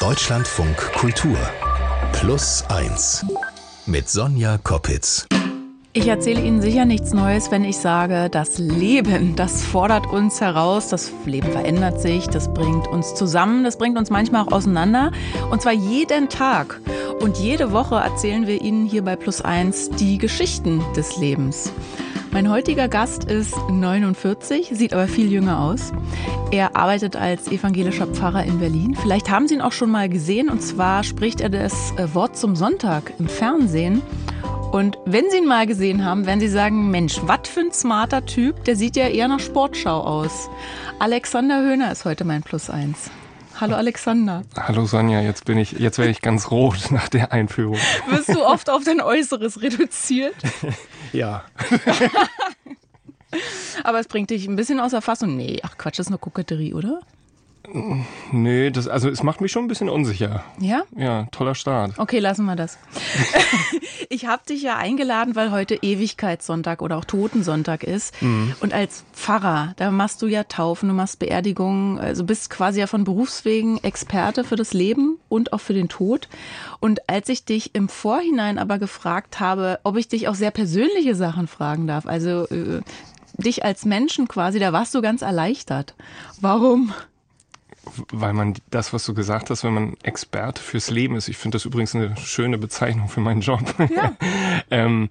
Deutschlandfunk Kultur Plus 1 mit Sonja Koppitz. Ich erzähle Ihnen sicher nichts Neues, wenn ich sage, das Leben, das fordert uns heraus, das Leben verändert sich, das bringt uns zusammen, das bringt uns manchmal auch auseinander. Und zwar jeden Tag. Und jede Woche erzählen wir Ihnen hier bei Plus 1 die Geschichten des Lebens. Mein heutiger Gast ist 49, sieht aber viel jünger aus. Er arbeitet als evangelischer Pfarrer in Berlin. Vielleicht haben Sie ihn auch schon mal gesehen. Und zwar spricht er das äh, Wort zum Sonntag im Fernsehen. Und wenn Sie ihn mal gesehen haben, werden Sie sagen, Mensch, was für ein smarter Typ, der sieht ja eher nach Sportschau aus. Alexander Höhner ist heute mein Plus eins. Hallo Alexander. Hallo Sonja, jetzt bin ich, jetzt werde ich ganz rot nach der Einführung. Wirst du oft auf dein Äußeres reduziert? ja. Aber es bringt dich ein bisschen außer Fassung. Nee, ach Quatsch, das ist eine Koketterie, oder? Nee, das, also es macht mich schon ein bisschen unsicher. Ja? Ja, toller Start. Okay, lassen wir das. ich habe dich ja eingeladen, weil heute Ewigkeitssonntag oder auch Totensonntag ist. Mhm. Und als Pfarrer, da machst du ja Taufen, du machst Beerdigungen, also bist quasi ja von Berufswegen Experte für das Leben und auch für den Tod. Und als ich dich im Vorhinein aber gefragt habe, ob ich dich auch sehr persönliche Sachen fragen darf, also äh, dich als Menschen quasi, da warst du ganz erleichtert. Warum? Weil man das, was du gesagt hast, wenn man Experte fürs Leben ist, ich finde das übrigens eine schöne Bezeichnung für meinen Job, ja. ähm,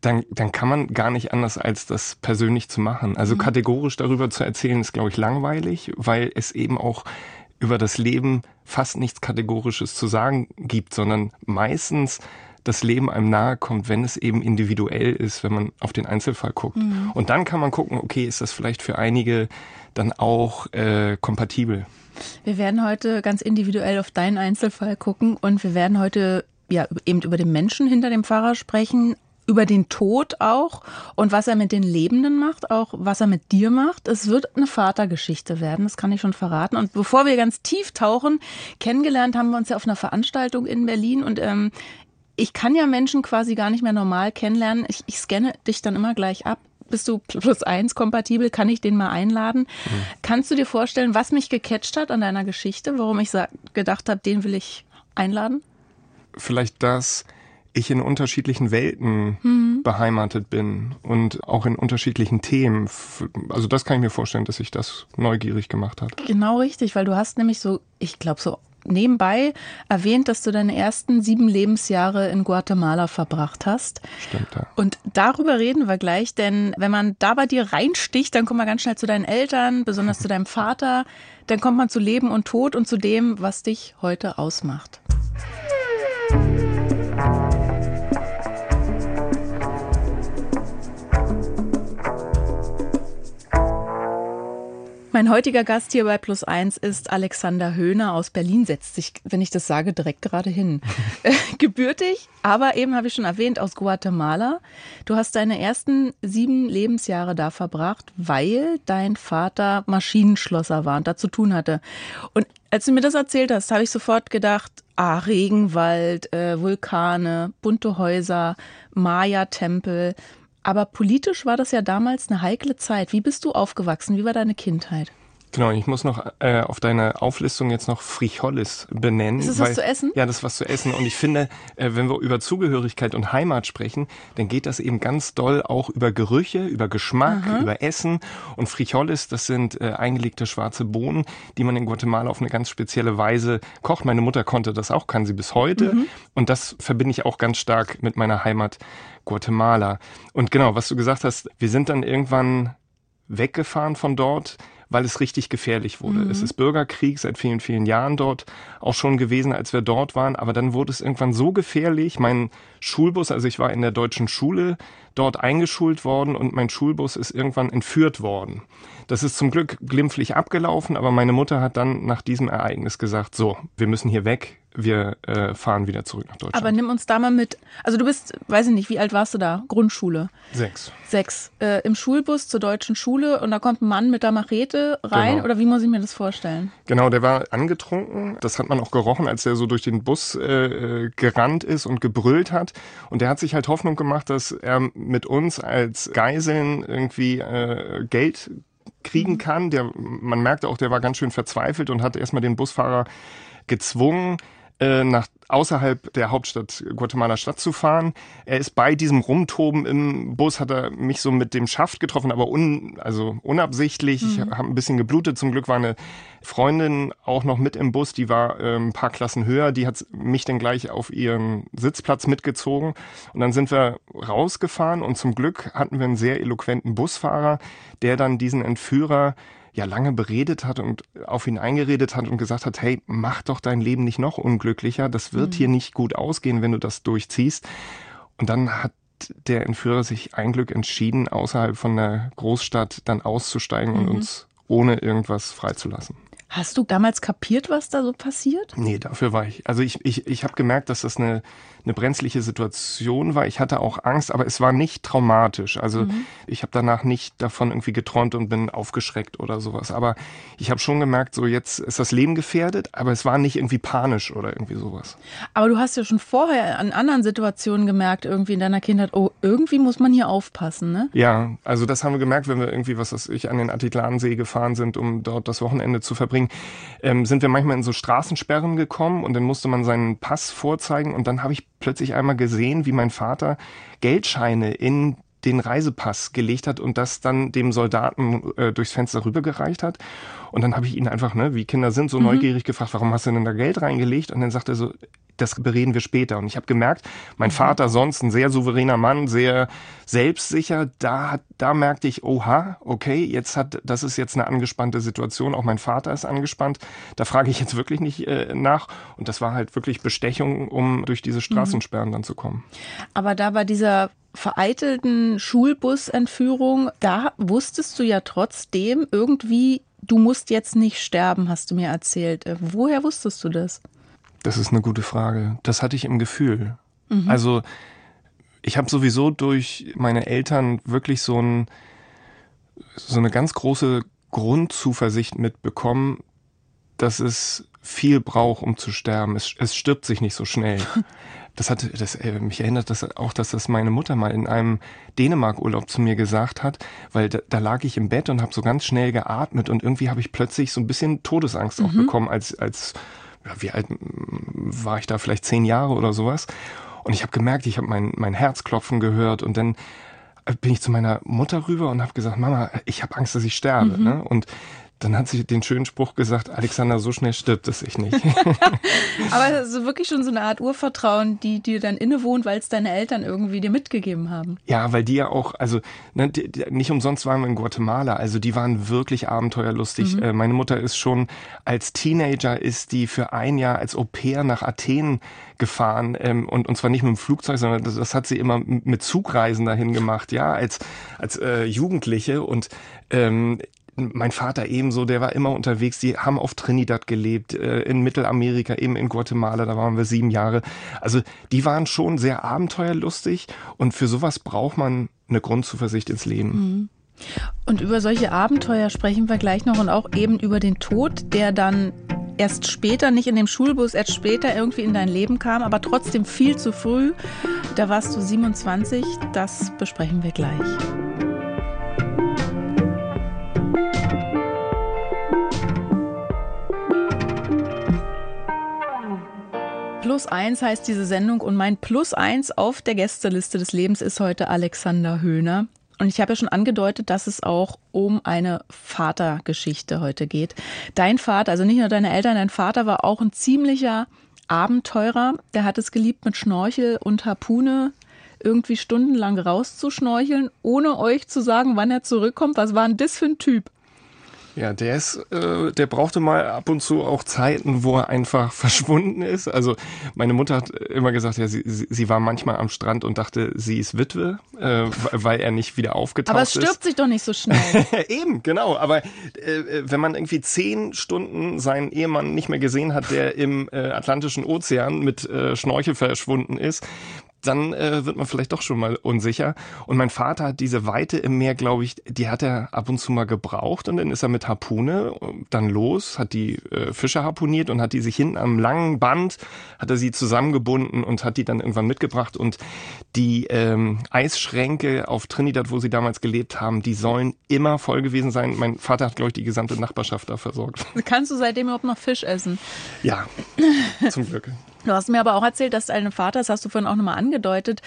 dann, dann kann man gar nicht anders, als das persönlich zu machen. Also mhm. kategorisch darüber zu erzählen, ist, glaube ich, langweilig, weil es eben auch über das Leben fast nichts Kategorisches zu sagen gibt, sondern meistens das Leben einem nahe kommt, wenn es eben individuell ist, wenn man auf den Einzelfall guckt. Mhm. Und dann kann man gucken, okay, ist das vielleicht für einige dann auch äh, kompatibel. Wir werden heute ganz individuell auf deinen Einzelfall gucken und wir werden heute ja eben über den Menschen hinter dem Pfarrer sprechen, über den Tod auch und was er mit den Lebenden macht, auch was er mit dir macht. Es wird eine Vatergeschichte werden, das kann ich schon verraten. Und bevor wir ganz tief tauchen, kennengelernt haben wir uns ja auf einer Veranstaltung in Berlin und ähm, ich kann ja Menschen quasi gar nicht mehr normal kennenlernen. Ich, ich scanne dich dann immer gleich ab bist du plus eins kompatibel, kann ich den mal einladen. Mhm. Kannst du dir vorstellen, was mich gecatcht hat an deiner Geschichte, warum ich gedacht habe, den will ich einladen? Vielleicht dass ich in unterschiedlichen Welten mhm. beheimatet bin und auch in unterschiedlichen Themen. Also das kann ich mir vorstellen, dass sich das neugierig gemacht hat. Genau richtig, weil du hast nämlich so, ich glaube so nebenbei erwähnt, dass du deine ersten sieben Lebensjahre in Guatemala verbracht hast. Stimmt, ja. Und darüber reden wir gleich, denn wenn man da bei dir reinsticht, dann kommt man ganz schnell zu deinen Eltern, besonders zu deinem Vater. Dann kommt man zu Leben und Tod und zu dem, was dich heute ausmacht. Mein heutiger Gast hier bei Plus Eins ist Alexander Höhner aus Berlin, setzt sich, wenn ich das sage, direkt gerade hin. Äh, gebürtig, aber eben habe ich schon erwähnt, aus Guatemala. Du hast deine ersten sieben Lebensjahre da verbracht, weil dein Vater Maschinenschlosser war und da zu tun hatte. Und als du mir das erzählt hast, habe ich sofort gedacht, ah, Regenwald, äh, Vulkane, bunte Häuser, Maya-Tempel. Aber politisch war das ja damals eine heikle Zeit. Wie bist du aufgewachsen? Wie war deine Kindheit? Genau, ich muss noch äh, auf deine Auflistung jetzt noch Frijoles benennen. Ist das weil, was zu essen? Ja, das ist was zu essen. Und ich finde, äh, wenn wir über Zugehörigkeit und Heimat sprechen, dann geht das eben ganz doll auch über Gerüche, über Geschmack, Aha. über Essen. Und Frijoles, das sind äh, eingelegte schwarze Bohnen, die man in Guatemala auf eine ganz spezielle Weise kocht. Meine Mutter konnte das auch, kann sie bis heute. Mhm. Und das verbinde ich auch ganz stark mit meiner Heimat Guatemala. Und genau, was du gesagt hast, wir sind dann irgendwann weggefahren von dort weil es richtig gefährlich wurde. Mhm. Es ist Bürgerkrieg seit vielen, vielen Jahren dort auch schon gewesen, als wir dort waren. Aber dann wurde es irgendwann so gefährlich. Mein Schulbus, also ich war in der deutschen Schule dort eingeschult worden und mein Schulbus ist irgendwann entführt worden. Das ist zum Glück glimpflich abgelaufen, aber meine Mutter hat dann nach diesem Ereignis gesagt, so, wir müssen hier weg, wir äh, fahren wieder zurück nach Deutschland. Aber nimm uns da mal mit. Also du bist, weiß ich nicht, wie alt warst du da? Grundschule? Sechs. Sechs. Äh, Im Schulbus zur deutschen Schule und da kommt ein Mann mit der Machete rein genau. oder wie muss ich mir das vorstellen? Genau, der war angetrunken. Das hat man auch gerochen, als er so durch den Bus äh, gerannt ist und gebrüllt hat. Und der hat sich halt Hoffnung gemacht, dass er mit uns als Geiseln irgendwie äh, Geld kriegen mhm. kann. Der, man merkte auch, der war ganz schön verzweifelt und hat erstmal den Busfahrer gezwungen, äh, nach außerhalb der Hauptstadt Guatemala Stadt zu fahren. Er ist bei diesem Rumtoben im Bus, hat er mich so mit dem Schaft getroffen, aber un, also unabsichtlich. Mhm. Ich habe ein bisschen geblutet. Zum Glück war eine Freundin auch noch mit im Bus, die war äh, ein paar Klassen höher. Die hat mich dann gleich auf ihren Sitzplatz mitgezogen. Und dann sind wir rausgefahren und zum Glück hatten wir einen sehr eloquenten Busfahrer, der dann diesen Entführer ja lange beredet hat und auf ihn eingeredet hat und gesagt hat, hey, mach doch dein Leben nicht noch unglücklicher, das wird mhm. hier nicht gut ausgehen, wenn du das durchziehst. Und dann hat der Entführer sich ein Glück entschieden, außerhalb von der Großstadt dann auszusteigen mhm. und uns ohne irgendwas freizulassen. Hast du damals kapiert, was da so passiert? Nee, dafür war ich. Also ich, ich, ich habe gemerkt, dass das eine, eine brenzliche Situation war. Ich hatte auch Angst, aber es war nicht traumatisch. Also mhm. ich habe danach nicht davon irgendwie geträumt und bin aufgeschreckt oder sowas. Aber ich habe schon gemerkt, so jetzt ist das Leben gefährdet, aber es war nicht irgendwie panisch oder irgendwie sowas. Aber du hast ja schon vorher an anderen Situationen gemerkt, irgendwie in deiner Kindheit, oh, irgendwie muss man hier aufpassen, ne? Ja, also das haben wir gemerkt, wenn wir irgendwie, was weiß ich, an den Atitlansee gefahren sind, um dort das Wochenende zu verbringen deswegen ähm, sind wir manchmal in so Straßensperren gekommen und dann musste man seinen Pass vorzeigen und dann habe ich plötzlich einmal gesehen, wie mein Vater Geldscheine in den Reisepass gelegt hat und das dann dem Soldaten äh, durchs Fenster rübergereicht hat. Und dann habe ich ihn einfach, ne, wie Kinder sind, so mhm. neugierig gefragt, warum hast du denn da Geld reingelegt? Und dann sagt er so, das bereden wir später. Und ich habe gemerkt, mein mhm. Vater sonst ein sehr souveräner Mann, sehr selbstsicher, da da merkte ich, oha, okay, jetzt hat, das ist jetzt eine angespannte Situation. Auch mein Vater ist angespannt. Da frage ich jetzt wirklich nicht äh, nach. Und das war halt wirklich Bestechung, um durch diese Straßensperren mhm. dann zu kommen. Aber da bei dieser vereitelten Schulbusentführung, da wusstest du ja trotzdem irgendwie, du musst jetzt nicht sterben, hast du mir erzählt. Äh, woher wusstest du das? Das ist eine gute Frage. Das hatte ich im Gefühl. Mhm. Also ich habe sowieso durch meine Eltern wirklich so, ein, so eine ganz große Grundzuversicht mitbekommen, dass es viel braucht, um zu sterben. Es, es stirbt sich nicht so schnell. Das hat, das, äh, mich erinnert das auch, dass das meine Mutter mal in einem Dänemark-Urlaub zu mir gesagt hat, weil da, da lag ich im Bett und habe so ganz schnell geatmet und irgendwie habe ich plötzlich so ein bisschen Todesangst mhm. auch bekommen als, als wie alt war ich da, vielleicht zehn Jahre oder sowas. Und ich habe gemerkt, ich habe mein, mein Herzklopfen gehört und dann bin ich zu meiner Mutter rüber und habe gesagt, Mama, ich habe Angst, dass ich sterbe. Mhm. Ne? Und dann hat sie den schönen Spruch gesagt, Alexander, so schnell stirbt es sich nicht. Aber so wirklich schon so eine Art Urvertrauen, die dir dann innewohnt, weil es deine Eltern irgendwie dir mitgegeben haben. Ja, weil die ja auch, also ne, die, die, nicht umsonst waren wir in Guatemala, also die waren wirklich abenteuerlustig. Mhm. Äh, meine Mutter ist schon als Teenager ist die für ein Jahr als Au pair nach Athen gefahren ähm, und, und zwar nicht mit dem Flugzeug, sondern das, das hat sie immer mit Zugreisen dahin gemacht, ja, als, als äh, Jugendliche und ähm, mein Vater ebenso, der war immer unterwegs. Die haben auf Trinidad gelebt, äh, in Mittelamerika, eben in Guatemala, da waren wir sieben Jahre. Also die waren schon sehr abenteuerlustig und für sowas braucht man eine Grundzuversicht ins Leben. Mhm. Und über solche Abenteuer sprechen wir gleich noch und auch eben über den Tod, der dann erst später, nicht in dem Schulbus, erst später irgendwie in dein Leben kam, aber trotzdem viel zu früh. Da warst du 27, das besprechen wir gleich. Plus eins heißt diese Sendung und mein Plus eins auf der Gästeliste des Lebens ist heute Alexander Höhner. Und ich habe ja schon angedeutet, dass es auch um eine Vatergeschichte heute geht. Dein Vater, also nicht nur deine Eltern, dein Vater war auch ein ziemlicher Abenteurer. Der hat es geliebt, mit Schnorchel und Harpune irgendwie stundenlang rauszuschnorcheln, ohne euch zu sagen, wann er zurückkommt. Was war denn das für ein Typ? Ja, der ist, äh, der brauchte mal ab und zu auch Zeiten, wo er einfach verschwunden ist. Also meine Mutter hat immer gesagt, ja, sie, sie war manchmal am Strand und dachte, sie ist Witwe, äh, weil er nicht wieder aufgetaucht ist. Aber es stirbt ist. sich doch nicht so schnell. Eben, genau. Aber äh, wenn man irgendwie zehn Stunden seinen Ehemann nicht mehr gesehen hat, der im äh, Atlantischen Ozean mit äh, Schnorchel verschwunden ist, dann äh, wird man vielleicht doch schon mal unsicher. Und mein Vater hat diese Weite im Meer, glaube ich, die hat er ab und zu mal gebraucht und dann ist er mit Harpune dann los, hat die äh, Fische harpuniert und hat die sich hinten am langen Band, hat er sie zusammengebunden und hat die dann irgendwann mitgebracht und die ähm, Eisschränke auf Trinidad, wo sie damals gelebt haben, die sollen immer voll gewesen sein. Mein Vater hat, glaube ich, die gesamte Nachbarschaft da versorgt. Kannst du seitdem überhaupt noch Fisch essen? Ja, zum Glück. Du hast mir aber auch erzählt, dass dein Vater, das hast du vorhin auch nochmal angedeutet,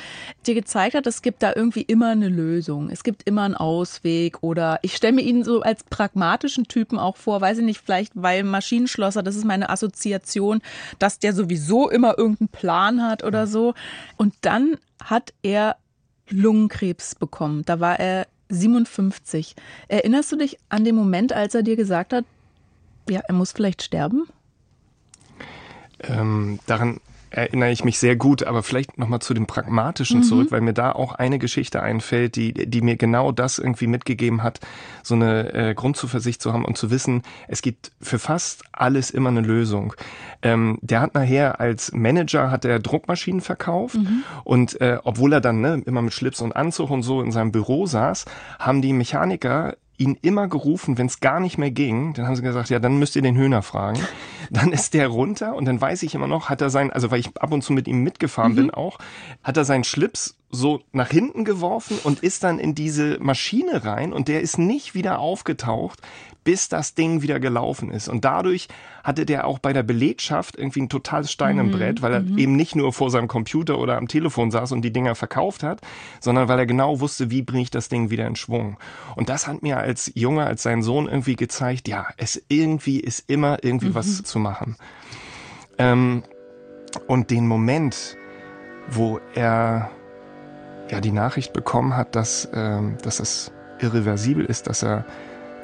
dir gezeigt hat, es gibt da irgendwie immer eine Lösung. Es gibt immer einen Ausweg oder ich stelle mir ihn so als pragmatischen Typen auch vor, weiß ich nicht, vielleicht weil Maschinenschlosser, das ist meine Assoziation, dass der sowieso immer irgendeinen Plan hat oder so. Und dann hat er Lungenkrebs bekommen. Da war er 57. Erinnerst du dich an den Moment, als er dir gesagt hat, ja, er muss vielleicht sterben? Ähm, daran erinnere ich mich sehr gut, aber vielleicht nochmal zu dem Pragmatischen mhm. zurück, weil mir da auch eine Geschichte einfällt, die, die mir genau das irgendwie mitgegeben hat, so eine äh, Grundzuversicht zu haben und zu wissen, es gibt für fast alles immer eine Lösung. Ähm, der hat nachher als Manager hat er Druckmaschinen verkauft mhm. und äh, obwohl er dann ne, immer mit Schlips und Anzug und so in seinem Büro saß, haben die Mechaniker ihn immer gerufen, wenn es gar nicht mehr ging. Dann haben sie gesagt, ja, dann müsst ihr den Höhner fragen. Dann ist der runter und dann weiß ich immer noch, hat er sein, also weil ich ab und zu mit ihm mitgefahren mhm. bin auch, hat er seinen Schlips so nach hinten geworfen und ist dann in diese Maschine rein und der ist nicht wieder aufgetaucht, bis das Ding wieder gelaufen ist. Und dadurch hatte der auch bei der Belegschaft irgendwie ein totales Stein im mhm. Brett, weil er mhm. eben nicht nur vor seinem Computer oder am Telefon saß und die Dinger verkauft hat, sondern weil er genau wusste, wie bringe ich das Ding wieder in Schwung. Und das hat mir als Junge, als sein Sohn irgendwie gezeigt, ja, es irgendwie ist immer irgendwie mhm. was zu machen. Ähm, und den Moment, wo er ja die Nachricht bekommen hat, dass, ähm, dass es irreversibel ist, dass er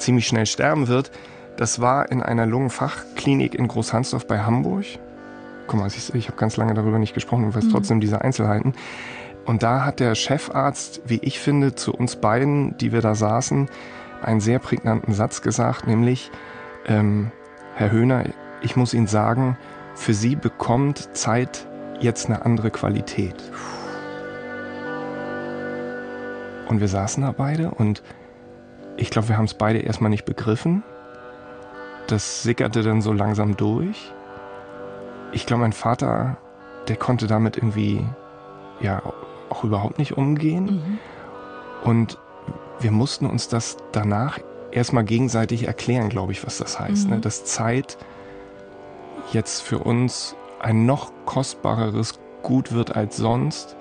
ziemlich schnell sterben wird. Das war in einer Lungenfachklinik in Großhansdorf bei Hamburg. Guck mal, ich, ich habe ganz lange darüber nicht gesprochen und weiß mhm. trotzdem diese Einzelheiten. Und da hat der Chefarzt, wie ich finde, zu uns beiden, die wir da saßen, einen sehr prägnanten Satz gesagt, nämlich, ähm, Herr Höhner, ich muss Ihnen sagen, für Sie bekommt Zeit jetzt eine andere Qualität. Und wir saßen da beide und ich glaube, wir haben es beide erstmal nicht begriffen. Das sickerte dann so langsam durch. Ich glaube, mein Vater, der konnte damit irgendwie ja auch überhaupt nicht umgehen. Mhm. Und wir mussten uns das danach erstmal gegenseitig erklären, glaube ich, was das heißt. Ne? Mhm. Ne? Dass Zeit jetzt für uns ein noch kostbareres Gut wird als sonst.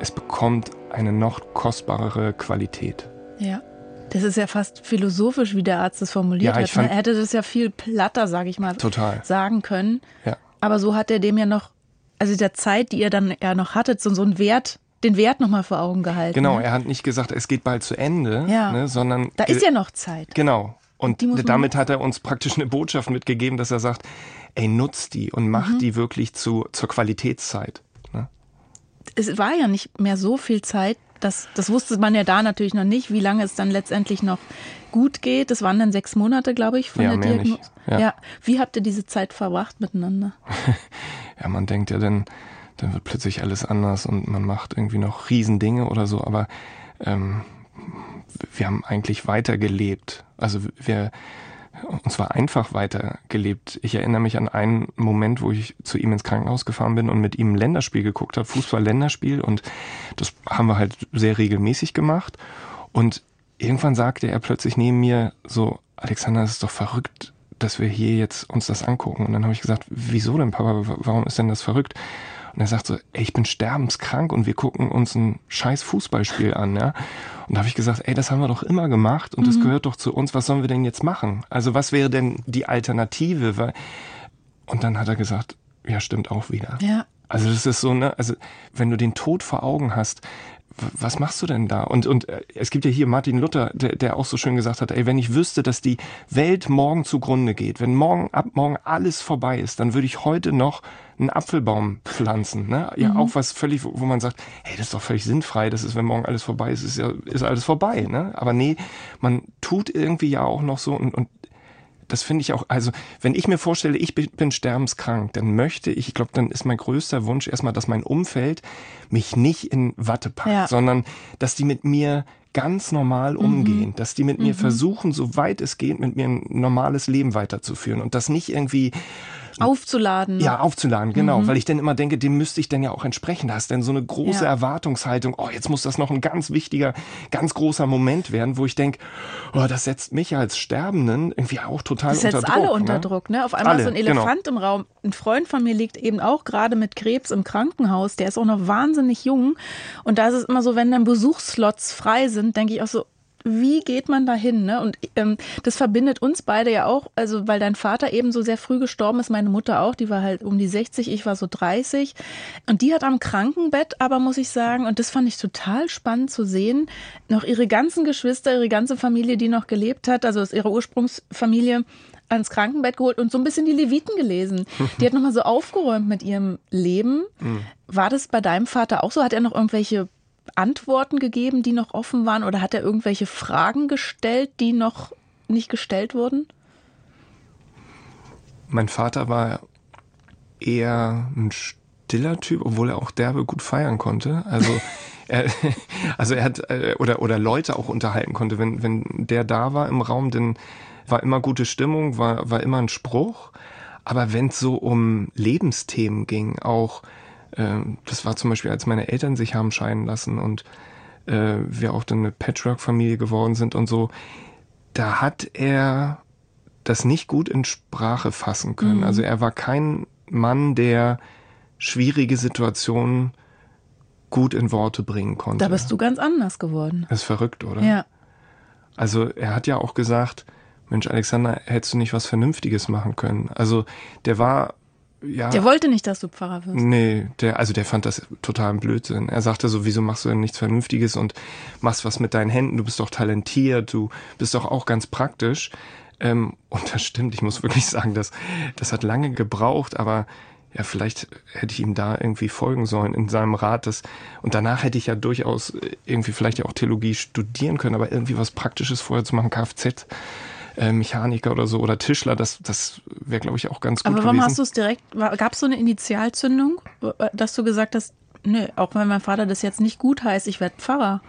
Es bekommt eine noch kostbarere Qualität. Ja. Das ist ja fast philosophisch, wie der Arzt das formuliert ja, hat. Ne? Er hätte das ja viel platter, sage ich mal, total. sagen können. Ja. Aber so hat er dem ja noch, also der Zeit, die ihr dann ja noch hattet, so, so einen Wert, den Wert nochmal vor Augen gehalten. Genau, ne? er hat nicht gesagt, es geht bald zu Ende, ja. ne, sondern. Da ist ja noch Zeit. Genau. Und, und damit hat er uns praktisch eine Botschaft mitgegeben, dass er sagt, ey, nutzt die und mach mhm. die wirklich zu, zur Qualitätszeit. Ne? Es war ja nicht mehr so viel Zeit, das, das wusste man ja da natürlich noch nicht, wie lange es dann letztendlich noch gut geht. Das waren dann sechs Monate, glaube ich, von ja, der Diagnose. Ja. ja. Wie habt ihr diese Zeit verbracht miteinander? ja, man denkt ja dann, dann wird plötzlich alles anders und man macht irgendwie noch Riesendinge oder so, aber ähm, wir haben eigentlich weitergelebt. Also wir, und zwar einfach weitergelebt. Ich erinnere mich an einen Moment, wo ich zu ihm ins Krankenhaus gefahren bin und mit ihm ein Länderspiel geguckt habe, Fußball-Länderspiel und das haben wir halt sehr regelmäßig gemacht und irgendwann sagte er plötzlich neben mir so, Alexander, das ist doch verrückt, dass wir hier jetzt uns das angucken. Und dann habe ich gesagt, wieso denn, Papa, warum ist denn das verrückt? Und er sagt so, ey, ich bin sterbenskrank und wir gucken uns ein scheiß Fußballspiel an, ja. Und da habe ich gesagt, ey, das haben wir doch immer gemacht und mhm. das gehört doch zu uns, was sollen wir denn jetzt machen? Also was wäre denn die Alternative? Und dann hat er gesagt, ja, stimmt auch wieder. Ja. Also das ist so, ne, also wenn du den Tod vor Augen hast, was machst du denn da? Und, und äh, es gibt ja hier Martin Luther, der, der auch so schön gesagt hat, ey, wenn ich wüsste, dass die Welt morgen zugrunde geht, wenn morgen, ab morgen alles vorbei ist, dann würde ich heute noch einen Apfelbaum pflanzen. Ne? Ja, mhm. auch was völlig, wo man sagt, hey, das ist doch völlig sinnfrei, das ist, wenn morgen alles vorbei ist, ist ja, ist alles vorbei. Ne? Aber nee, man tut irgendwie ja auch noch so und, und das finde ich auch, also wenn ich mir vorstelle, ich bin sterbenskrank, dann möchte ich, ich glaube, dann ist mein größter Wunsch erstmal, dass mein Umfeld mich nicht in Watte packt, ja. sondern dass die mit mir ganz normal mhm. umgehen, mhm. dass die mit mir mhm. versuchen, soweit es geht, mit mir ein normales Leben weiterzuführen und das nicht irgendwie Aufzuladen. Ja, aufzuladen, genau. Mhm. Weil ich dann immer denke, dem müsste ich dann ja auch entsprechen. Da ist denn so eine große ja. Erwartungshaltung, oh, jetzt muss das noch ein ganz wichtiger, ganz großer Moment werden, wo ich denke, oh, das setzt mich als Sterbenden irgendwie auch total unter Druck. Das setzt alle unter ne? Druck, ne? Auf einmal alle, ist so ein genau. Elefant genau. im Raum. Ein Freund von mir liegt eben auch gerade mit Krebs im Krankenhaus. Der ist auch noch wahnsinnig jung. Und da ist es immer so, wenn dann Besuchsslots frei sind, denke ich auch so, wie geht man da hin? Ne? Und ähm, das verbindet uns beide ja auch, also weil dein Vater eben so sehr früh gestorben ist, meine Mutter auch, die war halt um die 60, ich war so 30. Und die hat am Krankenbett, aber muss ich sagen, und das fand ich total spannend zu sehen, noch ihre ganzen Geschwister, ihre ganze Familie, die noch gelebt hat, also aus ihrer Ursprungsfamilie, ans Krankenbett geholt und so ein bisschen die Leviten gelesen. Die hat nochmal so aufgeräumt mit ihrem Leben. Mhm. War das bei deinem Vater auch so? Hat er noch irgendwelche Antworten gegeben, die noch offen waren? Oder hat er irgendwelche Fragen gestellt, die noch nicht gestellt wurden? Mein Vater war eher ein stiller Typ, obwohl er auch derbe gut feiern konnte. Also er, also er hat äh, oder oder Leute auch unterhalten konnte. Wenn wenn der da war im Raum, dann war immer gute Stimmung, war war immer ein Spruch. Aber wenn es so um Lebensthemen ging, auch ähm, das war zum Beispiel, als meine Eltern sich haben scheiden lassen und äh, wir auch dann eine Patchwork-Familie geworden sind und so, da hat er das nicht gut in Sprache fassen können. Mhm. Also er war kein Mann, der schwierige Situationen gut in Worte bringen konnte. Da bist du ganz anders geworden. Das ist verrückt, oder? Ja. Also er hat ja auch gesagt, Mensch, Alexander, hättest du nicht was Vernünftiges machen können? Also der war ja. Der wollte nicht, dass du Pfarrer wirst. Nee, der, also der fand das total Blödsinn. Er sagte so, wieso machst du denn nichts Vernünftiges und machst was mit deinen Händen? Du bist doch talentiert, du bist doch auch ganz praktisch. Ähm, und das stimmt, ich muss wirklich sagen, das, das hat lange gebraucht, aber ja, vielleicht hätte ich ihm da irgendwie folgen sollen in seinem Rat. Das, und danach hätte ich ja durchaus irgendwie vielleicht ja auch Theologie studieren können, aber irgendwie was Praktisches vorher zu machen, Kfz äh, Mechaniker oder so oder Tischler, das, das wäre, glaube ich, auch ganz gut Aber warum gewesen. hast du es direkt, gab es so eine Initialzündung, dass du gesagt hast, Nö, auch wenn mein Vater das jetzt nicht gut heißt, ich werde Pfarrer.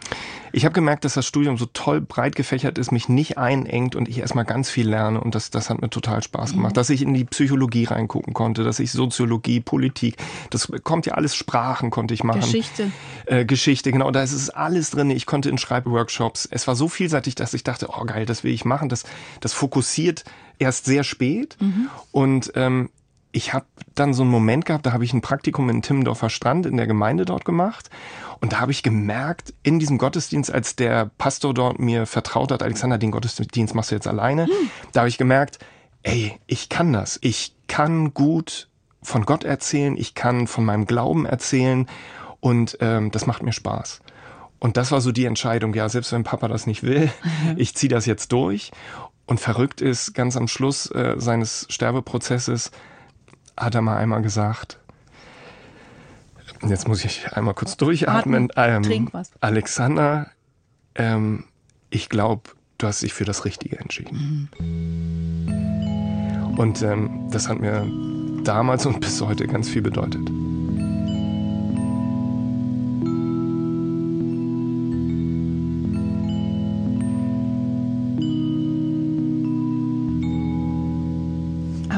Ich habe gemerkt, dass das Studium so toll breit gefächert ist, mich nicht einengt und ich erstmal ganz viel lerne und das, das hat mir total Spaß gemacht. Mhm. Dass ich in die Psychologie reingucken konnte, dass ich Soziologie, Politik, das kommt ja alles Sprachen konnte ich machen. Geschichte. Äh, Geschichte, genau, da ist es alles drin. Ich konnte in Schreibworkshops. Es war so vielseitig, dass ich dachte, oh geil, das will ich machen. Das, das fokussiert erst sehr spät mhm. und ähm, ich habe dann so einen Moment gehabt, da habe ich ein Praktikum in Timmendorfer Strand in der Gemeinde dort gemacht. Und da habe ich gemerkt, in diesem Gottesdienst, als der Pastor dort mir vertraut hat, Alexander, den Gottesdienst machst du jetzt alleine, hm. da habe ich gemerkt, ey, ich kann das. Ich kann gut von Gott erzählen, ich kann von meinem Glauben erzählen und ähm, das macht mir Spaß. Und das war so die Entscheidung, ja, selbst wenn Papa das nicht will, ich ziehe das jetzt durch. Und verrückt ist, ganz am Schluss äh, seines Sterbeprozesses hat er mal einmal gesagt, jetzt muss ich einmal kurz durchatmen. Ähm, was. Alexander, ähm, ich glaube, du hast dich für das Richtige entschieden. Mhm. Und ähm, das hat mir damals und bis heute ganz viel bedeutet.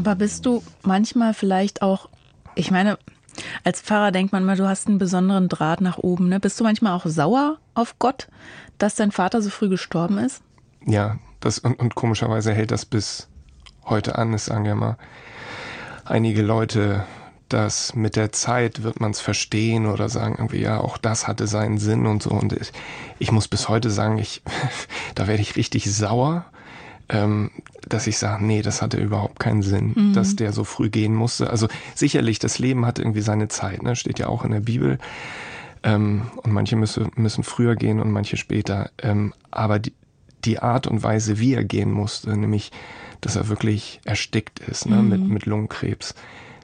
Aber bist du manchmal vielleicht auch, ich meine, als Pfarrer denkt man mal, du hast einen besonderen Draht nach oben. Ne? Bist du manchmal auch sauer auf Gott, dass dein Vater so früh gestorben ist? Ja, das, und, und komischerweise hält das bis heute an. Es sagen ja mal einige Leute, dass mit der Zeit wird man es verstehen oder sagen irgendwie, ja, auch das hatte seinen Sinn und so. Und ich, ich muss bis heute sagen, ich, da werde ich richtig sauer, ähm, dass ich sage, nee, das hatte überhaupt keinen Sinn, mhm. dass der so früh gehen musste. Also sicherlich, das Leben hat irgendwie seine Zeit, ne? steht ja auch in der Bibel. Ähm, und manche müssen, müssen früher gehen und manche später. Ähm, aber die, die Art und Weise, wie er gehen musste, nämlich, dass er wirklich erstickt ist ne? Mhm. mit, mit Lungenkrebs,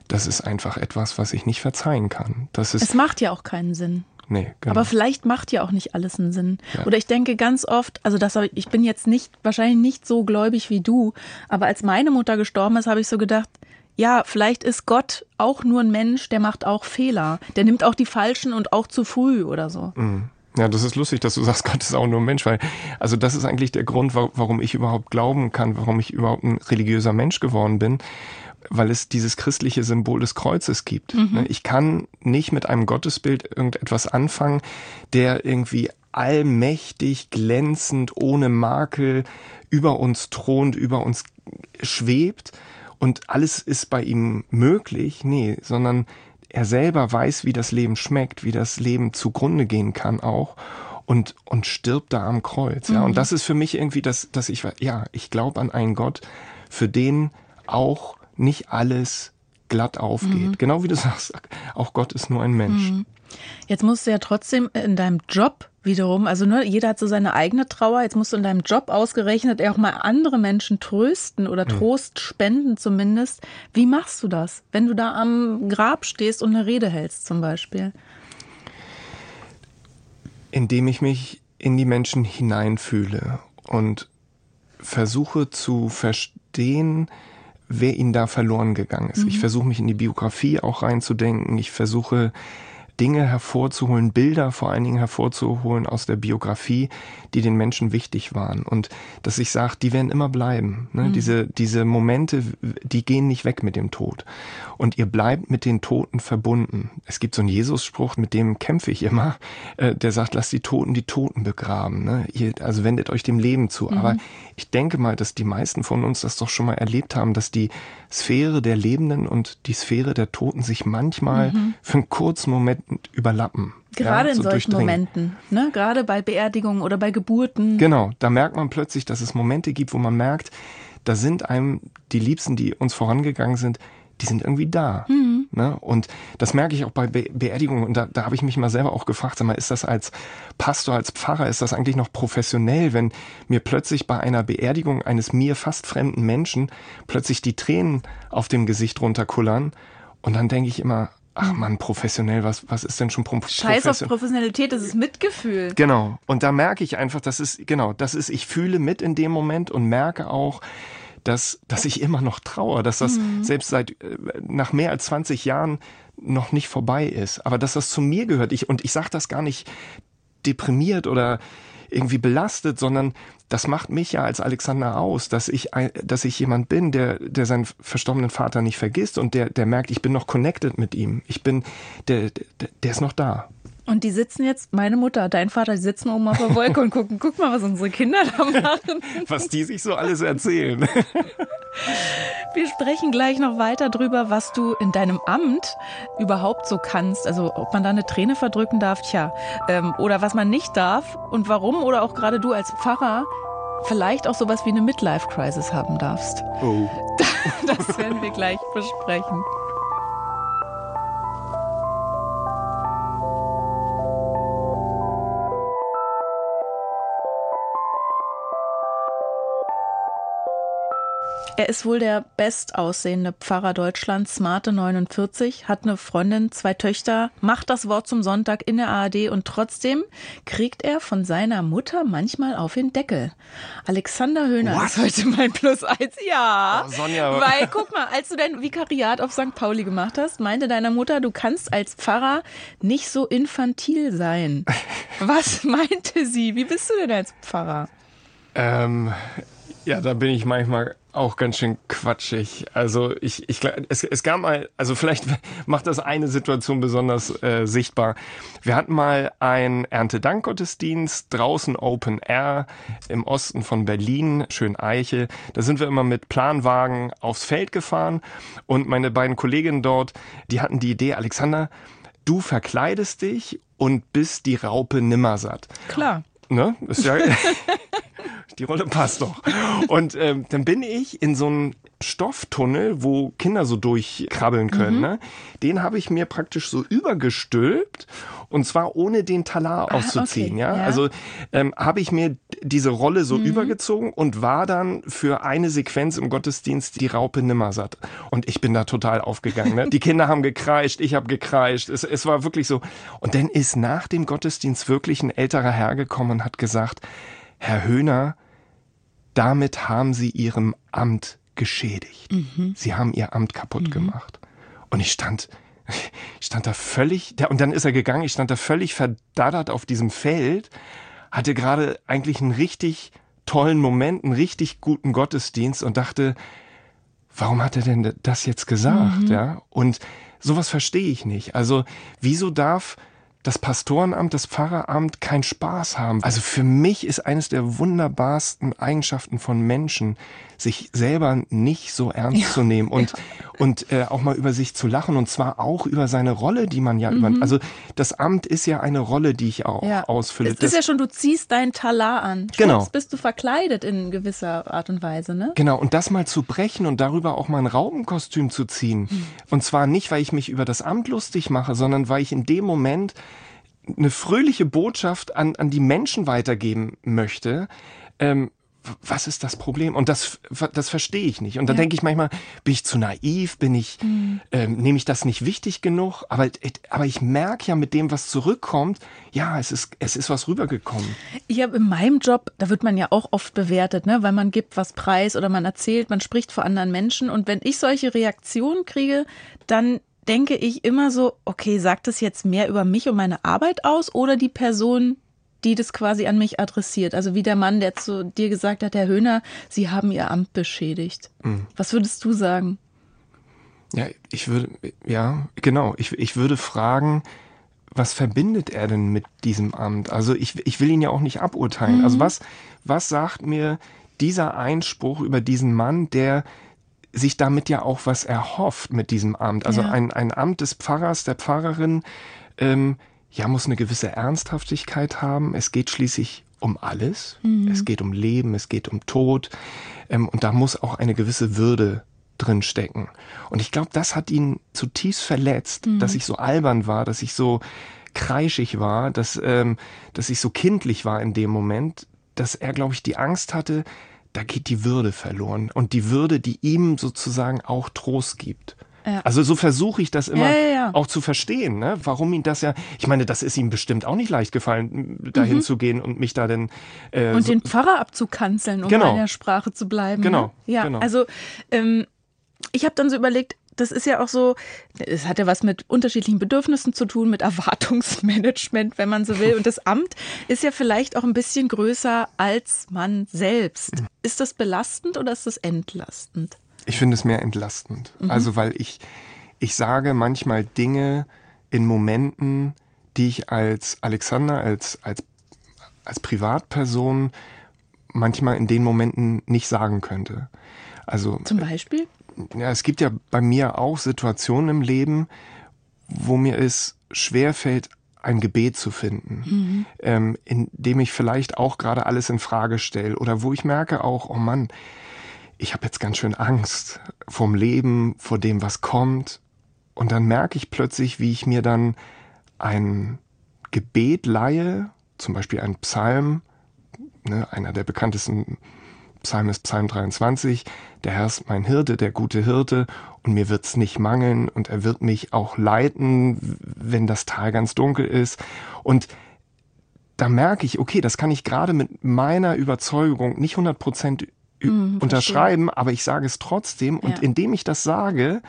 das ist einfach etwas, was ich nicht verzeihen kann. Das ist, es macht ja auch keinen Sinn. Nee, genau. Aber vielleicht macht ja auch nicht alles einen Sinn. Ja. Oder ich denke ganz oft, also das ich, ich bin jetzt nicht, wahrscheinlich nicht so gläubig wie du, aber als meine Mutter gestorben ist, habe ich so gedacht, ja, vielleicht ist Gott auch nur ein Mensch, der macht auch Fehler. Der nimmt auch die falschen und auch zu früh oder so. Mhm. Ja, das ist lustig, dass du sagst, Gott ist auch nur ein Mensch, weil, also das ist eigentlich der Grund, warum ich überhaupt glauben kann, warum ich überhaupt ein religiöser Mensch geworden bin, weil es dieses christliche Symbol des Kreuzes gibt. Mhm. Ne, ich kann nicht mit einem Gottesbild irgendetwas anfangen, der irgendwie allmächtig, glänzend, ohne Makel über uns thront, über uns schwebt und alles ist bei ihm möglich. Nee, sondern er selber weiß, wie das Leben schmeckt, wie das Leben zugrunde gehen kann auch und, und stirbt da am Kreuz. Ja, mhm. und das ist für mich irgendwie das, dass ich, ja, ich glaube an einen Gott, für den auch nicht alles glatt aufgeht. Mhm. Genau wie du sagst, auch Gott ist nur ein Mensch. Mhm. Jetzt musst du ja trotzdem in deinem Job wiederum, also ne, jeder hat so seine eigene Trauer, jetzt musst du in deinem Job ausgerechnet auch mal andere Menschen trösten oder. Trost spenden zumindest. Wie machst du das, wenn du da am Grab stehst und eine Rede hältst zum Beispiel? Indem ich mich in die Menschen hineinfühle und versuche zu verstehen, wer ihnen da verloren gegangen ist. Mhm. Ich versuche mich in die Biografie auch reinzudenken. Ich versuche Dinge hervorzuholen, Bilder vor allen Dingen hervorzuholen aus der Biografie, die den Menschen wichtig waren. Und dass ich sage, die werden immer bleiben. Ne? Mhm. Diese, diese Momente, die gehen nicht weg mit dem Tod. Und ihr bleibt mit den Toten verbunden. Es gibt so einen Jesus-Spruch, mit dem kämpfe ich immer, äh, der sagt, lasst die Toten die Toten begraben. Ne? Ihr, also wendet euch dem Leben zu. Mhm. Aber ich denke mal, dass die meisten von uns das doch schon mal erlebt haben, dass die Sphäre der Lebenden und die Sphäre der Toten sich manchmal mhm. für einen kurzen Moment überlappen. Gerade ja, so in solchen Momenten, ne? gerade bei Beerdigungen oder bei Geburten. Genau, da merkt man plötzlich, dass es Momente gibt, wo man merkt, da sind einem die Liebsten, die uns vorangegangen sind, die sind irgendwie da. Mhm. Ne? Und das merke ich auch bei Be Beerdigungen. Und da, da habe ich mich mal selber auch gefragt, sag mal, ist das als Pastor, als Pfarrer, ist das eigentlich noch professionell, wenn mir plötzlich bei einer Beerdigung eines mir fast fremden Menschen plötzlich die Tränen auf dem Gesicht runterkullern? Und dann denke ich immer, ach man, professionell, was, was ist denn schon pro Scheiß auf Professionalität, das ist Mitgefühl. Genau. Und da merke ich einfach, das ist, genau, das ist, ich fühle mit in dem Moment und merke auch, dass, dass ich immer noch traue, dass das mhm. selbst seit, äh, nach mehr als 20 Jahren noch nicht vorbei ist. Aber dass das zu mir gehört. Ich, und ich sage das gar nicht deprimiert oder irgendwie belastet, sondern das macht mich ja als Alexander aus, dass ich, dass ich jemand bin, der, der seinen verstorbenen Vater nicht vergisst und der, der merkt, ich bin noch connected mit ihm. Ich bin, der, der, der ist noch da. Und die sitzen jetzt, meine Mutter, dein Vater, die sitzen oben auf der Wolke und gucken, guck mal, was unsere Kinder da machen. Was die sich so alles erzählen. Wir sprechen gleich noch weiter drüber, was du in deinem Amt überhaupt so kannst. Also ob man da eine Träne verdrücken darf, tja, ähm, oder was man nicht darf und warum oder auch gerade du als Pfarrer vielleicht auch sowas wie eine Midlife-Crisis haben darfst. Oh. Das werden wir gleich besprechen. Er ist wohl der bestaussehende Pfarrer Deutschlands, smarte 49, hat eine Freundin, zwei Töchter, macht das Wort zum Sonntag in der ARD und trotzdem kriegt er von seiner Mutter manchmal auf den Deckel. Alexander Höhner What? ist heute mein Plus eins. Ja. Oh, Sonja. Weil, guck mal, als du dein Vikariat auf St. Pauli gemacht hast, meinte deine Mutter, du kannst als Pfarrer nicht so infantil sein. Was meinte sie? Wie bist du denn als Pfarrer? Ähm, ja, da bin ich manchmal auch ganz schön quatschig. Also ich, ich es, es gab mal, also vielleicht macht das eine Situation besonders äh, sichtbar. Wir hatten mal einen Erntedankgottesdienst draußen Open Air im Osten von Berlin, schön Eiche. Da sind wir immer mit Planwagen aufs Feld gefahren und meine beiden Kolleginnen dort, die hatten die Idee, Alexander, du verkleidest dich und bist die Raupe nimmersatt. Klar. Ne? Ist ja, die Rolle passt doch. Und ähm, dann bin ich in so einem Stofftunnel, wo Kinder so durchkrabbeln können. Mhm. Ne? Den habe ich mir praktisch so übergestülpt und zwar ohne den Talar ah, auszuziehen. Okay. Ja? ja? also ähm, habe ich mir diese Rolle so mhm. übergezogen und war dann für eine Sequenz im Gottesdienst die Raupe Nimmersatt. Und ich bin da total aufgegangen. Ne? Die Kinder haben gekreischt, ich habe gekreischt. Es, es war wirklich so. Und dann ist nach dem Gottesdienst wirklich ein älterer Herr gekommen und hat gesagt, Herr Höhner, damit haben Sie Ihrem Amt geschädigt. Mhm. Sie haben Ihr Amt kaputt mhm. gemacht. Und ich stand, ich stand da völlig, und dann ist er gegangen, ich stand da völlig verdaddert auf diesem Feld, hatte gerade eigentlich einen richtig tollen Moment, einen richtig guten Gottesdienst und dachte, warum hat er denn das jetzt gesagt, mhm. ja? Und sowas verstehe ich nicht. Also, wieso darf das Pastorenamt, das Pfarreramt keinen Spaß haben. Also für mich ist eines der wunderbarsten Eigenschaften von Menschen, sich selber nicht so ernst ja, zu nehmen und, ja. und äh, auch mal über sich zu lachen und zwar auch über seine Rolle, die man ja mhm. über. Also das Amt ist ja eine Rolle, die ich auch ja. ausfülle. Es ist ja schon, du ziehst dein Talar an. Genau. Jetzt bist du verkleidet in gewisser Art und Weise, ne? Genau. Und das mal zu brechen und darüber auch mal ein Raubenkostüm zu ziehen. Mhm. Und zwar nicht, weil ich mich über das Amt lustig mache, sondern weil ich in dem Moment eine fröhliche Botschaft an, an die Menschen weitergeben möchte, ähm, was ist das Problem? Und das, das verstehe ich nicht. Und dann ja. denke ich manchmal, bin ich zu naiv? Bin ich, mhm. ähm, nehme ich das nicht wichtig genug? Aber, aber ich merke ja mit dem, was zurückkommt, ja, es ist, es ist was rübergekommen. Ich habe in meinem Job, da wird man ja auch oft bewertet, ne, weil man gibt was preis oder man erzählt, man spricht vor anderen Menschen. Und wenn ich solche Reaktionen kriege, dann denke ich immer so, okay, sagt das jetzt mehr über mich und meine Arbeit aus oder die Person, die das quasi an mich adressiert? Also wie der Mann, der zu dir gesagt hat, Herr Höhner, Sie haben Ihr Amt beschädigt. Mhm. Was würdest du sagen? Ja, ich würde, ja, genau. Ich, ich würde fragen, was verbindet er denn mit diesem Amt? Also ich, ich will ihn ja auch nicht aburteilen. Also mhm. Also was, was sagt mir dieser Einspruch über diesen Mann, der sich damit ja auch was erhofft mit diesem Amt. Also ja. ein, ein Amt des Pfarrers, der Pfarrerin, ähm, ja, muss eine gewisse Ernsthaftigkeit haben. Es geht schließlich um alles. Mhm. Es geht um Leben, es geht um Tod. Ähm, und da muss auch eine gewisse Würde drin stecken. Und ich glaube, das hat ihn zutiefst verletzt, mhm. dass ich so albern war, dass ich so kreischig war, dass, ähm, dass ich so kindlich war in dem Moment, dass er, glaube ich, die Angst hatte, da geht die Würde verloren. Und die Würde, die ihm sozusagen auch Trost gibt. Ja. Also so versuche ich das immer ja, ja, auch zu verstehen, ne? warum ihn das ja, ich meine, das ist ihm bestimmt auch nicht leicht gefallen, dahin mhm. zu gehen und mich da denn... Äh, und so den Pfarrer abzukanzeln, um genau. in der Sprache zu bleiben. Genau. Ne? Ja, genau. also ähm, ich habe dann so überlegt, das ist ja auch so, es hat ja was mit unterschiedlichen Bedürfnissen zu tun, mit Erwartungsmanagement, wenn man so will. Und das Amt ist ja vielleicht auch ein bisschen größer als man selbst. Ist das belastend oder ist das entlastend? Ich finde es mehr entlastend. Mhm. Also, weil ich, ich sage manchmal Dinge in Momenten, die ich als Alexander, als, als, als Privatperson manchmal in den Momenten nicht sagen könnte. Also, Zum Beispiel? ja, es gibt ja bei mir auch Situationen im Leben, wo mir es schwerfällt, ein Gebet zu finden, mhm. ähm, in dem ich vielleicht auch gerade alles in Frage stelle oder wo ich merke auch, oh Mann, ich habe jetzt ganz schön Angst vorm Leben, vor dem, was kommt. Und dann merke ich plötzlich, wie ich mir dann ein Gebet leihe, zum Beispiel ein Psalm, ne, einer der bekanntesten Psalm ist Psalm 23, der Herr ist mein Hirte, der gute Hirte, und mir wird's nicht mangeln, und er wird mich auch leiten, wenn das Tal ganz dunkel ist. Und da merke ich, okay, das kann ich gerade mit meiner Überzeugung nicht 100 Prozent mhm, unterschreiben, verstehe. aber ich sage es trotzdem, und ja. indem ich das sage,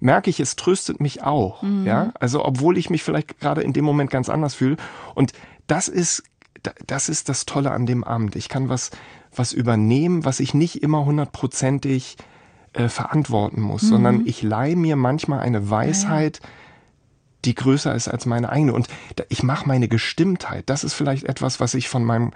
merke ich, es tröstet mich auch. Mhm. Ja, also obwohl ich mich vielleicht gerade in dem Moment ganz anders fühle. Und das ist, das ist das Tolle an dem Amt. Ich kann was was übernehmen, was ich nicht immer hundertprozentig äh, verantworten muss, mhm. sondern ich leihe mir manchmal eine Weisheit, ja, ja. die größer ist als meine eigene. Und ich mache meine Gestimmtheit. Das ist vielleicht etwas, was ich von meinem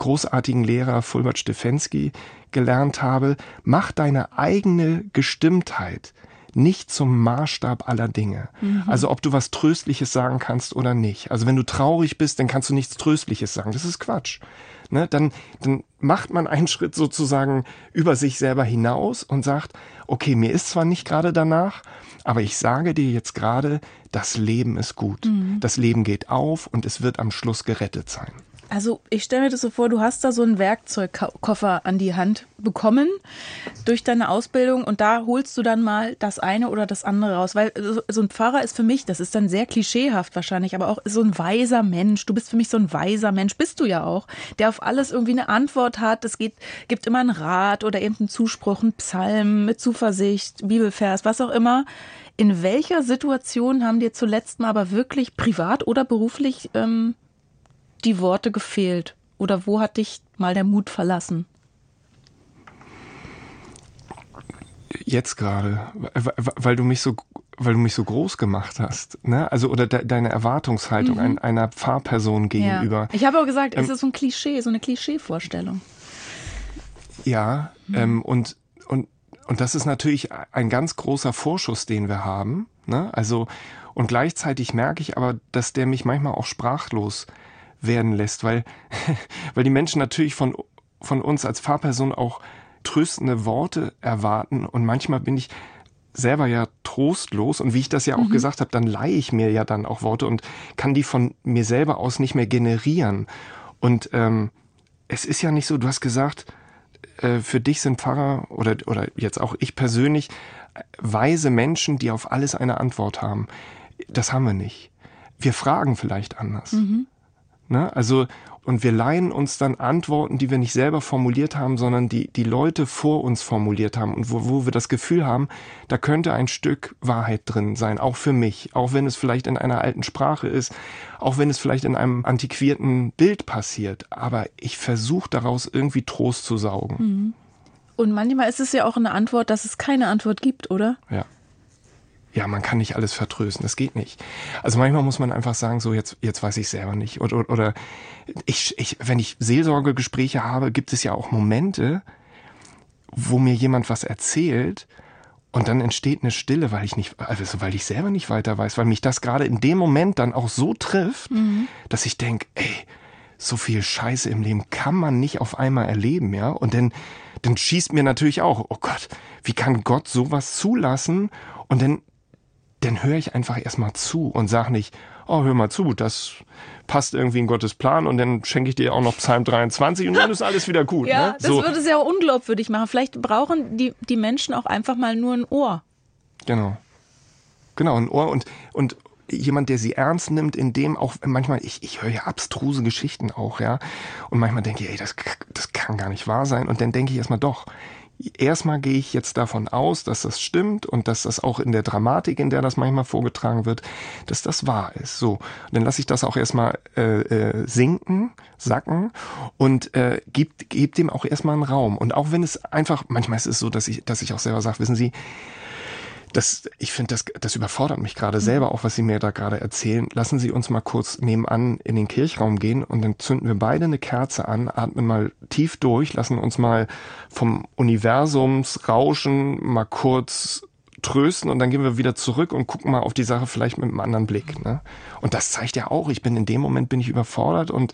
großartigen Lehrer Fulbert Stefensky gelernt habe. Mach deine eigene Gestimmtheit nicht zum Maßstab aller Dinge. Mhm. Also ob du was Tröstliches sagen kannst oder nicht. Also wenn du traurig bist, dann kannst du nichts Tröstliches sagen. Das ist Quatsch. Ne? Dann, dann macht man einen Schritt sozusagen über sich selber hinaus und sagt, okay, mir ist zwar nicht gerade danach, aber ich sage dir jetzt gerade, das Leben ist gut. Mhm. Das Leben geht auf und es wird am Schluss gerettet sein. Also ich stelle mir das so vor, du hast da so einen Werkzeugkoffer an die Hand bekommen durch deine Ausbildung und da holst du dann mal das eine oder das andere raus. Weil so ein Pfarrer ist für mich, das ist dann sehr klischeehaft wahrscheinlich, aber auch so ein weiser Mensch. Du bist für mich so ein weiser Mensch, bist du ja auch, der auf alles irgendwie eine Antwort hat. Es geht, gibt immer einen Rat oder eben einen Zuspruch, einen Psalm mit Zuversicht, Bibelvers, was auch immer. In welcher Situation haben dir zuletzt mal aber wirklich privat oder beruflich ähm, die Worte gefehlt? Oder wo hat dich mal der Mut verlassen? Jetzt gerade, weil du mich so weil du mich so groß gemacht hast, ne? Also oder de deine Erwartungshaltung mhm. einer Pfarrperson gegenüber. Ja. Ich habe auch gesagt, ähm, es ist so ein Klischee, so eine Klischeevorstellung. Ja, mhm. ähm, und und und das ist natürlich ein ganz großer Vorschuss, den wir haben. Ne? Also und gleichzeitig merke ich aber, dass der mich manchmal auch sprachlos werden lässt, weil, weil die Menschen natürlich von, von uns als Fahrperson auch tröstende Worte erwarten und manchmal bin ich selber ja trostlos und wie ich das ja auch mhm. gesagt habe, dann leihe ich mir ja dann auch Worte und kann die von mir selber aus nicht mehr generieren. Und ähm, es ist ja nicht so, du hast gesagt, äh, für dich sind Pfarrer oder, oder jetzt auch ich persönlich weise Menschen, die auf alles eine Antwort haben. Das haben wir nicht. Wir fragen vielleicht anders. Mhm. Ne? Also, und wir leihen uns dann Antworten, die wir nicht selber formuliert haben, sondern die die Leute vor uns formuliert haben und wo, wo wir das Gefühl haben, da könnte ein Stück Wahrheit drin sein, auch für mich, auch wenn es vielleicht in einer alten Sprache ist, auch wenn es vielleicht in einem antiquierten Bild passiert. Aber ich versuche daraus irgendwie Trost zu saugen. Mhm. Und manchmal ist es ja auch eine Antwort, dass es keine Antwort gibt, oder? Ja ja, man kann nicht alles vertrösten, das geht nicht. Also manchmal muss man einfach sagen, so jetzt, jetzt weiß ich selber nicht. Oder, oder, oder ich, ich, wenn ich Seelsorgegespräche habe, gibt es ja auch Momente, wo mir jemand was erzählt und dann entsteht eine Stille, weil ich nicht, also weil ich selber nicht weiter weiß, weil mich das gerade in dem Moment dann auch so trifft, mhm. dass ich denke, ey, so viel Scheiße im Leben kann man nicht auf einmal erleben, ja. Und dann, dann schießt mir natürlich auch, oh Gott, wie kann Gott sowas zulassen? Und dann dann höre ich einfach erstmal zu und sage nicht, oh, hör mal zu, das passt irgendwie in Gottes Plan und dann schenke ich dir auch noch Psalm 23 und dann ist alles wieder gut. ja, ne? das würde es ja auch unglaubwürdig machen. Vielleicht brauchen die, die Menschen auch einfach mal nur ein Ohr. Genau. Genau, ein Ohr und, und jemand, der sie ernst nimmt, in dem auch manchmal, ich, ich höre ja abstruse Geschichten auch, ja. Und manchmal denke ich, ey, das, das kann gar nicht wahr sein. Und dann denke ich erstmal, doch, erstmal gehe ich jetzt davon aus, dass das stimmt und dass das auch in der Dramatik, in der das manchmal vorgetragen wird, dass das wahr ist. So, dann lasse ich das auch erstmal äh, äh, sinken, sacken und äh, gibt gibt dem auch erstmal einen Raum. Und auch wenn es einfach, manchmal ist es so, dass ich dass ich auch selber sage, wissen Sie, das, ich finde, das, das überfordert mich gerade mhm. selber, auch was Sie mir da gerade erzählen. Lassen Sie uns mal kurz nebenan in den Kirchraum gehen und dann zünden wir beide eine Kerze an, atmen mal tief durch, lassen uns mal vom Universumsrauschen mal kurz trösten und dann gehen wir wieder zurück und gucken mal auf die Sache vielleicht mit einem anderen Blick. Ne? Und das zeigt ja auch, ich bin in dem Moment bin ich überfordert und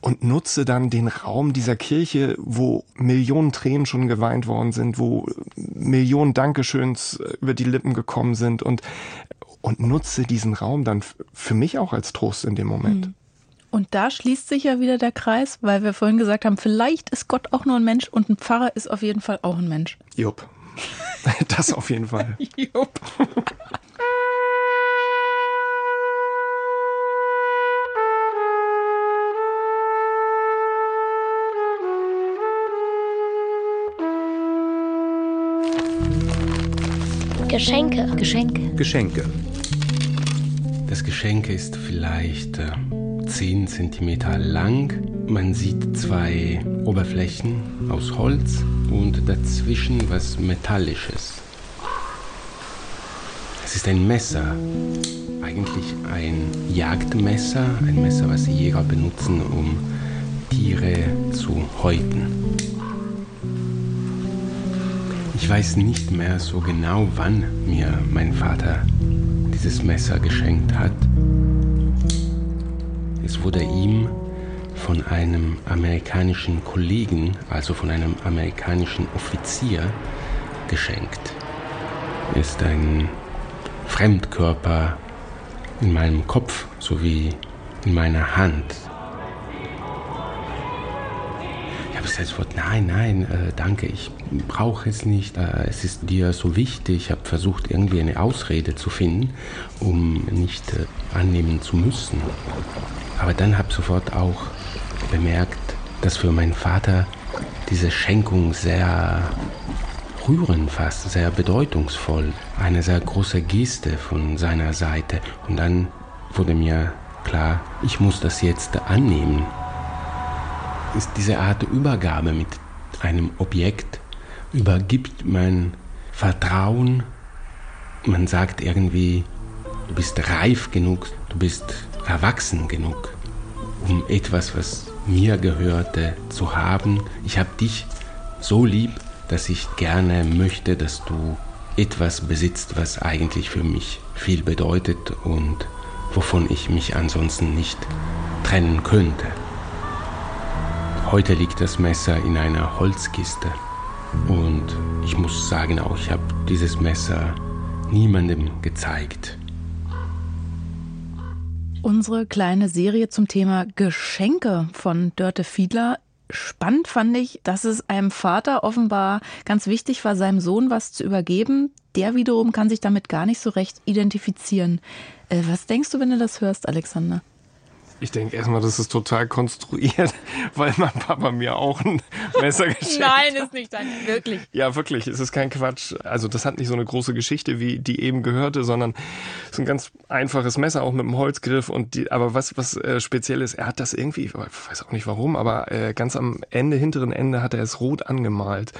und nutze dann den Raum dieser Kirche, wo Millionen Tränen schon geweint worden sind, wo Millionen Dankeschöns äh, über die Lippen gekommen sind und, und nutze diesen Raum dann für mich auch als Trost in dem Moment. Hm. Und da schließt sich ja wieder der Kreis, weil wir vorhin gesagt haben, vielleicht ist Gott auch nur ein Mensch und ein Pfarrer ist auf jeden Fall auch ein Mensch. Jupp. Das auf jeden Fall. Jupp. Geschenke. Geschenke. Geschenke. Das Geschenk ist vielleicht äh, 10 cm lang. Man sieht zwei Oberflächen aus Holz und dazwischen was Metallisches. Es ist ein Messer, eigentlich ein Jagdmesser, ein Messer, was Jäger benutzen, um Tiere zu häuten. Ich weiß nicht mehr so genau, wann mir mein Vater dieses Messer geschenkt hat. Es wurde ihm von einem amerikanischen Kollegen, also von einem amerikanischen Offizier, geschenkt. Ist ein Fremdkörper in meinem Kopf sowie in meiner Hand. Sofort, nein, nein, äh, danke, ich brauche es nicht, äh, es ist dir so wichtig. Ich habe versucht, irgendwie eine Ausrede zu finden, um nicht äh, annehmen zu müssen. Aber dann habe ich sofort auch bemerkt, dass für meinen Vater diese Schenkung sehr rührend fast, sehr bedeutungsvoll, eine sehr große Geste von seiner Seite. Und dann wurde mir klar, ich muss das jetzt annehmen. Ist diese Art Übergabe mit einem Objekt übergibt mein Vertrauen. Man sagt irgendwie, du bist reif genug, du bist erwachsen genug, um etwas, was mir gehörte, zu haben. Ich habe dich so lieb, dass ich gerne möchte, dass du etwas besitzt, was eigentlich für mich viel bedeutet und wovon ich mich ansonsten nicht trennen könnte. Heute liegt das Messer in einer Holzkiste und ich muss sagen auch, ich habe dieses Messer niemandem gezeigt. Unsere kleine Serie zum Thema Geschenke von Dörte Fiedler spannend fand ich, dass es einem Vater offenbar ganz wichtig war, seinem Sohn was zu übergeben. Der wiederum kann sich damit gar nicht so recht identifizieren. Äh, was denkst du, wenn du das hörst, Alexander? Ich denke erstmal, das ist total konstruiert, weil mein Papa mir auch ein Messer geschenkt hat. Nein, ist nicht dein, wirklich. Ja, wirklich, es ist kein Quatsch. Also das hat nicht so eine große Geschichte, wie die eben gehörte, sondern es ist ein ganz einfaches Messer, auch mit einem Holzgriff. Und die, aber was, was äh, speziell ist, er hat das irgendwie, ich weiß auch nicht warum, aber äh, ganz am Ende, hinteren Ende hat er es rot angemalt.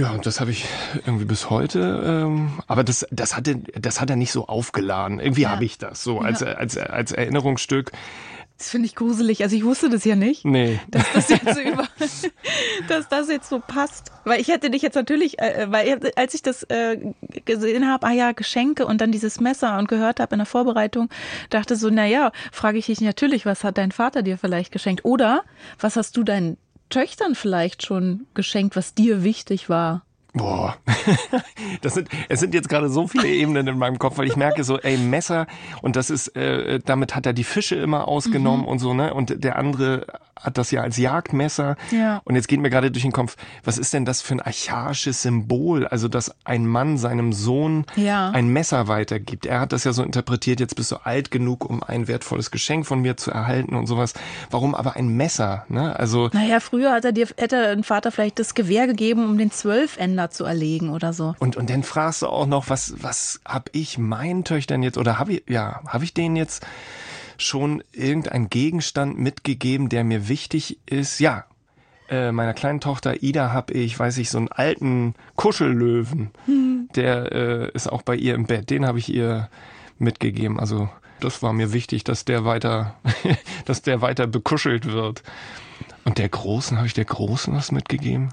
Ja, und das habe ich irgendwie bis heute. Ähm, aber das, das, hat er, das hat er nicht so aufgeladen. Irgendwie ja. habe ich das so als, ja. als, als Erinnerungsstück. Das finde ich gruselig. Also ich wusste das ja nicht. Nee. Dass das jetzt so über, dass das jetzt so passt. Weil ich hätte dich jetzt natürlich, äh, weil als ich das äh, gesehen habe, ah ja, Geschenke und dann dieses Messer und gehört habe in der Vorbereitung, dachte so, na ja, frage ich dich natürlich, was hat dein Vater dir vielleicht geschenkt? Oder was hast du deinen Töchtern vielleicht schon geschenkt, was dir wichtig war? Boah, das sind, es sind jetzt gerade so viele Ebenen in meinem Kopf, weil ich merke so, ey, Messer und das ist, äh, damit hat er die Fische immer ausgenommen mhm. und so, ne? Und der andere hat das ja als Jagdmesser. Ja. Und jetzt geht mir gerade durch den Kopf, was ist denn das für ein archaisches Symbol? Also, dass ein Mann seinem Sohn ja. ein Messer weitergibt. Er hat das ja so interpretiert, jetzt bist du alt genug, um ein wertvolles Geschenk von mir zu erhalten und sowas. Warum aber ein Messer? Ne? Also. Naja, früher hat er dir, hätte ein Vater vielleicht das Gewehr gegeben, um den Zwölfender zu erlegen oder so. Und, und dann fragst du auch noch, was, was hab ich meinen Töchtern jetzt, oder habe ich, ja, habe ich denen jetzt schon irgendein Gegenstand mitgegeben, der mir wichtig ist? Ja, äh, meiner kleinen Tochter Ida habe ich, weiß ich, so einen alten Kuschellöwen. Hm. Der äh, ist auch bei ihr im Bett. Den habe ich ihr mitgegeben. Also das war mir wichtig, dass der weiter, dass der weiter bekuschelt wird. Und der Großen, habe ich der Großen was mitgegeben?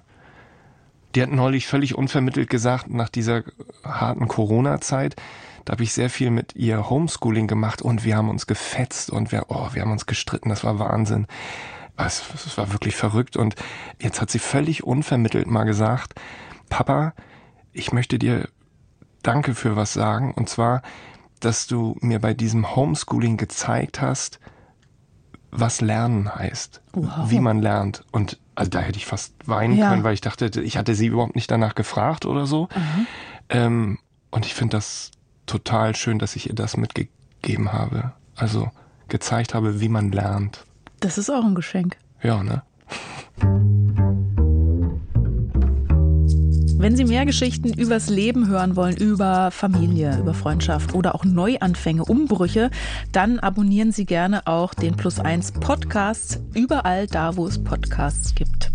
Die hat neulich völlig unvermittelt gesagt, nach dieser harten Corona-Zeit, da habe ich sehr viel mit ihr Homeschooling gemacht und wir haben uns gefetzt und wir, oh, wir haben uns gestritten, das war Wahnsinn. Es, es war wirklich verrückt und jetzt hat sie völlig unvermittelt mal gesagt, Papa, ich möchte dir Danke für was sagen und zwar, dass du mir bei diesem Homeschooling gezeigt hast, was Lernen heißt, wow. wie man lernt. Und also da hätte ich fast weinen ja. können, weil ich dachte, ich hatte sie überhaupt nicht danach gefragt oder so. Mhm. Ähm, und ich finde das total schön, dass ich ihr das mitgegeben habe. Also gezeigt habe, wie man lernt. Das ist auch ein Geschenk. Ja, ne? Wenn Sie mehr Geschichten übers Leben hören wollen, über Familie, über Freundschaft oder auch Neuanfänge, Umbrüche, dann abonnieren Sie gerne auch den Plus 1 Podcast überall da, wo es Podcasts gibt.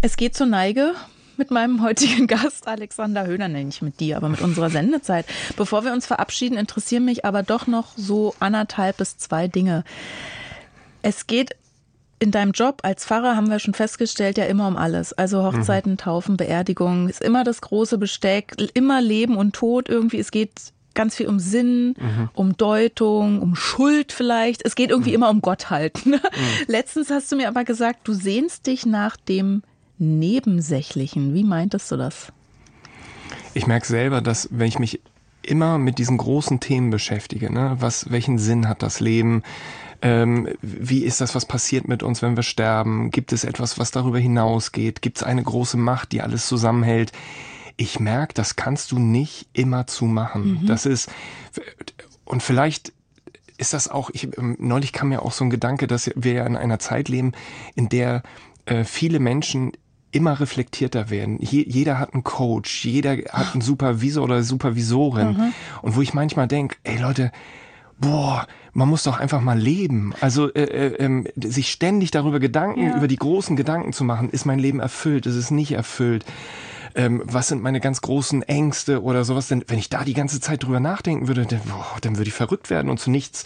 Es geht zur Neige mit meinem heutigen Gast Alexander Höhner, nenne ich mit dir, aber mit unserer Sendezeit. Bevor wir uns verabschieden, interessieren mich aber doch noch so anderthalb bis zwei Dinge. Es geht in deinem Job als Pfarrer haben wir schon festgestellt, ja immer um alles. Also Hochzeiten, Taufen, Beerdigungen, ist immer das große Besteck, immer Leben und Tod irgendwie. Es geht ganz viel um Sinn, um Deutung, um Schuld vielleicht. Es geht irgendwie immer um Gott halt. ne? Letztens hast du mir aber gesagt, du sehnst dich nach dem Nebensächlichen. Wie meintest du das? Ich merke selber, dass wenn ich mich immer mit diesen großen Themen beschäftige, ne, was, welchen Sinn hat das Leben? Ähm, wie ist das, was passiert mit uns, wenn wir sterben? Gibt es etwas, was darüber hinausgeht? Gibt es eine große Macht, die alles zusammenhält? Ich merke, das kannst du nicht immer zu machen. Das ist, und vielleicht ist das auch, ich, ähm, neulich kam mir auch so ein Gedanke, dass wir ja in einer Zeit leben, in der äh, viele Menschen immer reflektierter werden. Je, jeder hat einen Coach, jeder hat einen Supervisor oder Supervisorin. Und wo ich manchmal denke, ey Leute, boah, man muss doch einfach mal leben. Also äh, äh, ähm, sich ständig darüber Gedanken, Ja. über die großen Gedanken zu machen, ist mein Leben erfüllt, ist es nicht erfüllt? Ähm, was sind meine ganz großen Ängste oder sowas? Denn wenn ich da die ganze Zeit drüber nachdenken würde, dann, boah, dann würde ich verrückt werden und zu nichts.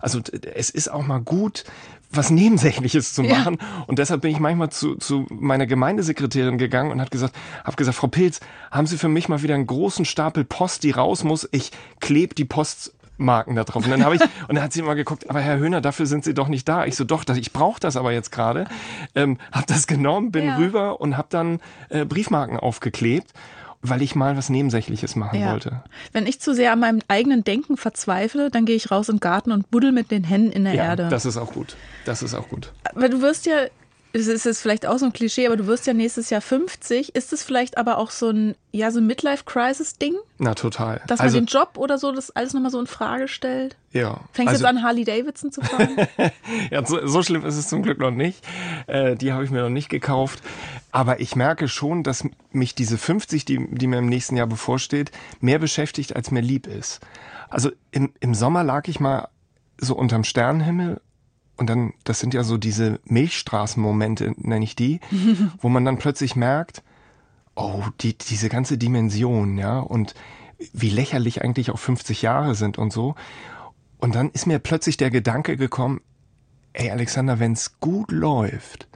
Also es ist auch mal gut, was Nebensächliches zu Ja. machen. Und deshalb bin ich manchmal zu, zu meiner Gemeindesekretärin gegangen und hat gesagt, habe gesagt, Frau Pilz, haben Sie für mich mal wieder einen großen Stapel Post, die raus muss? Ich klebe die Postmarken da drauf. Und dann habe ich, und dann hat sie immer geguckt, aber Herr Höhner, dafür sind Sie doch nicht da. Ich so, doch, das, ich brauche das aber jetzt gerade. Ähm, hab das genommen, bin Ja. rüber und habe dann äh, Briefmarken aufgeklebt, weil ich mal was Nebensächliches machen wollte. Wenn ich zu sehr an meinem eigenen Denken verzweifle, dann gehe ich raus in den Garten und buddel mit den Händen in der Ja, Erde. das ist auch gut. Das ist auch gut. Aber du wirst ja, es ist jetzt vielleicht auch so ein Klischee, aber du wirst ja nächstes Jahr 50. Ist es vielleicht aber auch so ein, ja, so ein Midlife-Crisis-Ding? Na, total. Dass also, man den Job oder so das alles nochmal so in Frage stellt? ja. Fängst also, jetzt an, Harley Davidson zu fahren? Ja, so, so schlimm ist es zum Glück noch nicht. Äh, die habe ich mir noch nicht gekauft. Aber ich merke schon, dass mich diese 50, die, die mir im nächsten Jahr bevorsteht, mehr beschäftigt, als mir lieb ist. Also im, im Sommer lag ich mal so unterm Sternenhimmel und dann, das sind ja so diese Milchstraßenmomente, nenne ich die, wo man dann plötzlich merkt, oh, die, diese ganze Dimension, ja, und wie lächerlich eigentlich auch 50 Jahre sind und so. Und dann ist mir plötzlich der Gedanke gekommen, ey Alexander, wenn's gut läuft,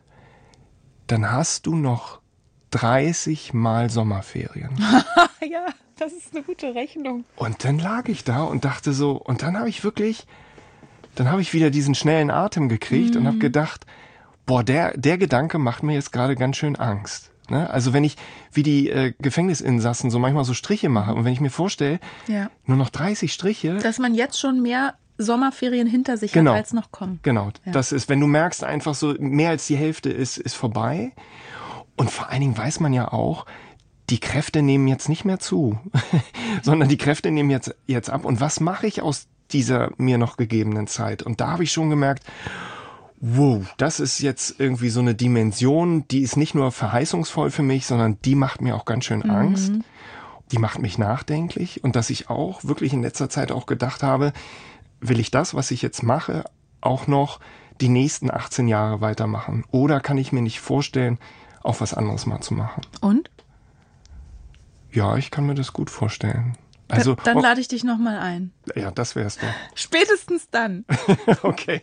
dann hast du noch 30 Mal Sommerferien. ja, das ist eine gute Rechnung. Und dann lag ich da und dachte so, und dann habe ich wirklich, dann habe ich wieder diesen schnellen Atem gekriegt und habe gedacht, boah, der, der Gedanke macht mir jetzt gerade ganz schön Angst. Ne? Also wenn ich wie die äh, Gefängnisinsassen so manchmal so Striche mache und wenn ich mir vorstelle, Ja. nur noch 30 Striche, Dass man jetzt schon mehr Sommerferien hinter sich Genau. hat, als noch kommen. Genau, Ja. das ist, wenn du merkst einfach so, mehr als die Hälfte ist, ist vorbei. Und vor allen Dingen weiß man ja auch, die Kräfte nehmen jetzt nicht mehr zu, sondern die Kräfte nehmen jetzt, jetzt ab. Und was mache ich aus dieser mir noch gegebenen Zeit? Und da habe ich schon gemerkt, wow, das ist jetzt irgendwie so eine Dimension, die ist nicht nur verheißungsvoll für mich, sondern die macht mir auch ganz schön Angst. Die macht mich nachdenklich und dass ich auch wirklich in letzter Zeit auch gedacht habe, will ich das, was ich jetzt mache, auch noch die nächsten 18 Jahre weitermachen? Oder kann ich mir nicht vorstellen, auch was anderes mal zu machen? Und? Ja, ich kann mir das gut vorstellen. Also, dann oh, lade ich dich nochmal ein. ja, das wär's doch. Spätestens dann. Okay.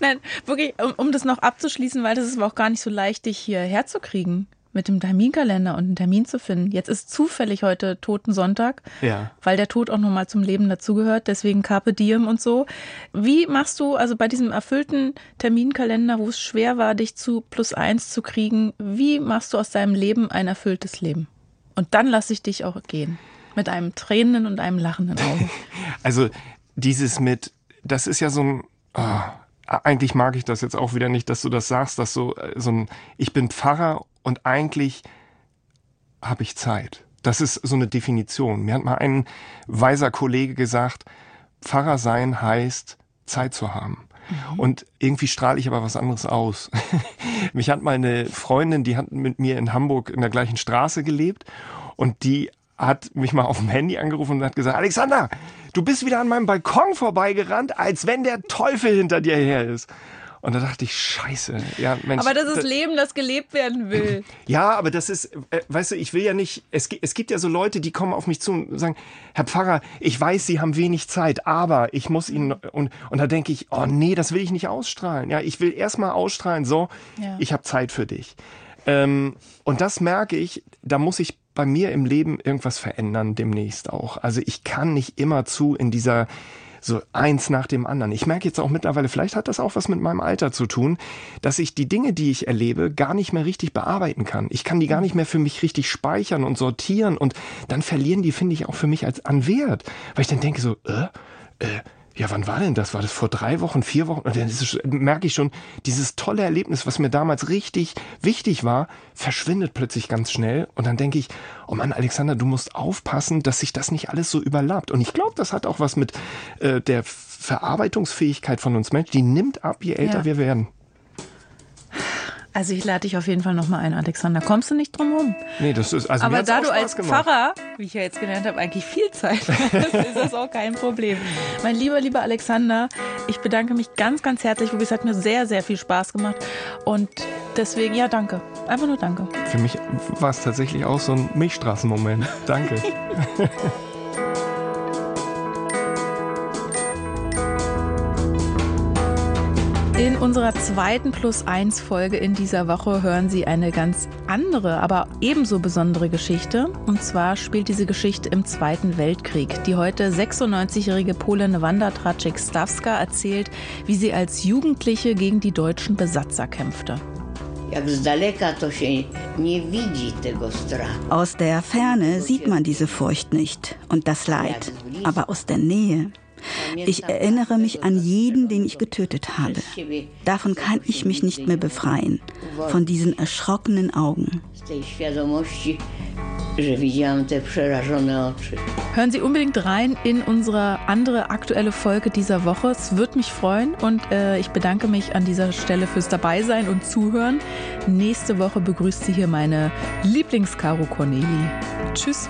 Nein, wirklich, um, um das noch abzuschließen, weil das ist aber auch gar nicht so leicht, dich hier herzukriegen mit dem Terminkalender und einen Termin zu finden. Jetzt ist zufällig heute Totensonntag, Ja. weil der Tod auch nochmal zum Leben dazugehört, deswegen Carpe Diem und so. Wie machst du, also bei diesem erfüllten Terminkalender, wo es schwer war, dich zu plus eins zu kriegen, wie machst du aus deinem Leben ein erfülltes Leben? Und dann lasse ich dich auch gehen. Mit einem tränenden und einem lachenden Auge. Also dieses mit, das ist ja so ein, ah, eigentlich mag ich das jetzt auch wieder nicht, dass du das sagst, dass so, äh, so ein, ich bin Pfarrer und eigentlich habe ich Zeit. Das ist so eine Definition. Mir hat mal ein weiser Kollege gesagt, Pfarrer sein heißt Zeit zu haben. Und irgendwie strahle ich aber was anderes aus. Mich hat mal eine Freundin, die hat mit mir in Hamburg in der gleichen Straße gelebt und die hat mich mal auf dem Handy angerufen und hat gesagt, Alexander, du bist wieder an meinem Balkon vorbeigerannt, als wenn der Teufel hinter dir her ist. Und da dachte ich, scheiße. Ja, Mensch, aber das ist Leben, das gelebt werden will. Ja, aber das ist, äh, weißt du, ich will ja nicht, es, es gibt ja so Leute, die kommen auf mich zu und sagen, Herr Pfarrer, ich weiß, Sie haben wenig Zeit, aber ich muss Ihnen, und, und da denke ich, oh nee, das will ich nicht ausstrahlen. Ja, ich will erstmal ausstrahlen, so, ja. ich habe Zeit für dich. Ähm, und das merke ich, da muss ich bei mir im Leben irgendwas verändern demnächst auch. Also ich kann nicht immer zu in dieser so eins nach dem anderen. Ich merke jetzt auch mittlerweile, vielleicht hat das auch was mit meinem Alter zu tun, dass ich die Dinge, die ich erlebe, gar nicht mehr richtig bearbeiten kann. Ich kann die gar nicht mehr für mich richtig speichern und sortieren und dann verlieren die, finde ich, auch für mich als an Wert. Weil ich dann denke so, äh, äh, ja, wann war denn das? War das vor drei Wochen, vier Wochen? Und dann ist, merke ich schon, dieses tolle Erlebnis, was mir damals richtig wichtig war, verschwindet plötzlich ganz schnell. Und dann denke ich, oh Mann, Alexander, du musst aufpassen, dass sich das nicht alles so überlappt. Und ich glaube, das hat auch was mit äh, der Verarbeitungsfähigkeit von uns Menschen. Die nimmt ab, je älter ja. wir werden. Also ich lade dich auf jeden Fall nochmal ein, Alexander. Kommst du nicht drum rum? Nee, das ist also Aber da du als gemacht. Pfarrer, wie ich ja jetzt gelernt habe, eigentlich viel Zeit hast, ist das auch kein Problem. Mein lieber, lieber Alexander, ich bedanke mich ganz, ganz herzlich. Es hat mir sehr, sehr viel Spaß gemacht. Und deswegen, ja, danke. Einfach nur danke. Für mich war es tatsächlich auch so ein Milchstraßenmoment. Danke. In unserer zweiten Plus 1 Folge in dieser Woche hören Sie eine ganz andere, aber ebenso besondere Geschichte. Und zwar spielt diese Geschichte im Zweiten Weltkrieg. Die heute 96-jährige Polin Wanda Traczyk-Stawska erzählt, wie sie als Jugendliche gegen die deutschen Besatzer kämpfte. Aus der Ferne sieht man diese Furcht nicht und das Leid, aber aus der Nähe ich erinnere mich an jeden, den ich getötet habe. Davon kann ich mich nicht mehr befreien, von diesen erschrockenen Augen. Hören Sie unbedingt rein in unsere andere aktuelle Folge dieser Woche. Es würde mich freuen und äh, ich bedanke mich an dieser Stelle fürs Dabeisein und Zuhören. Nächste Woche begrüßt Sie hier meine Lieblings-Caro Corneli. Tschüss.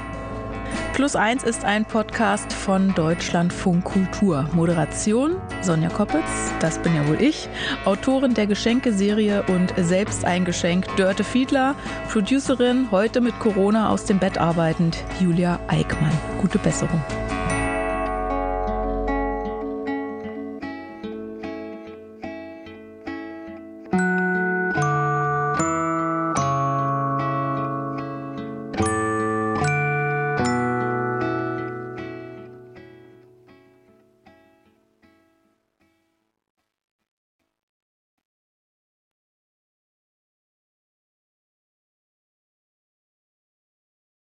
Plus 1 ist ein Podcast von Deutschlandfunk Kultur. Moderation Sonja Koppitz, das bin ja wohl ich. Autorin der Geschenkeserie und selbst ein Geschenk Dörte Fiedler. Producerin, heute mit Corona aus dem Bett arbeitend, Julia Eickmann. Gute Besserung.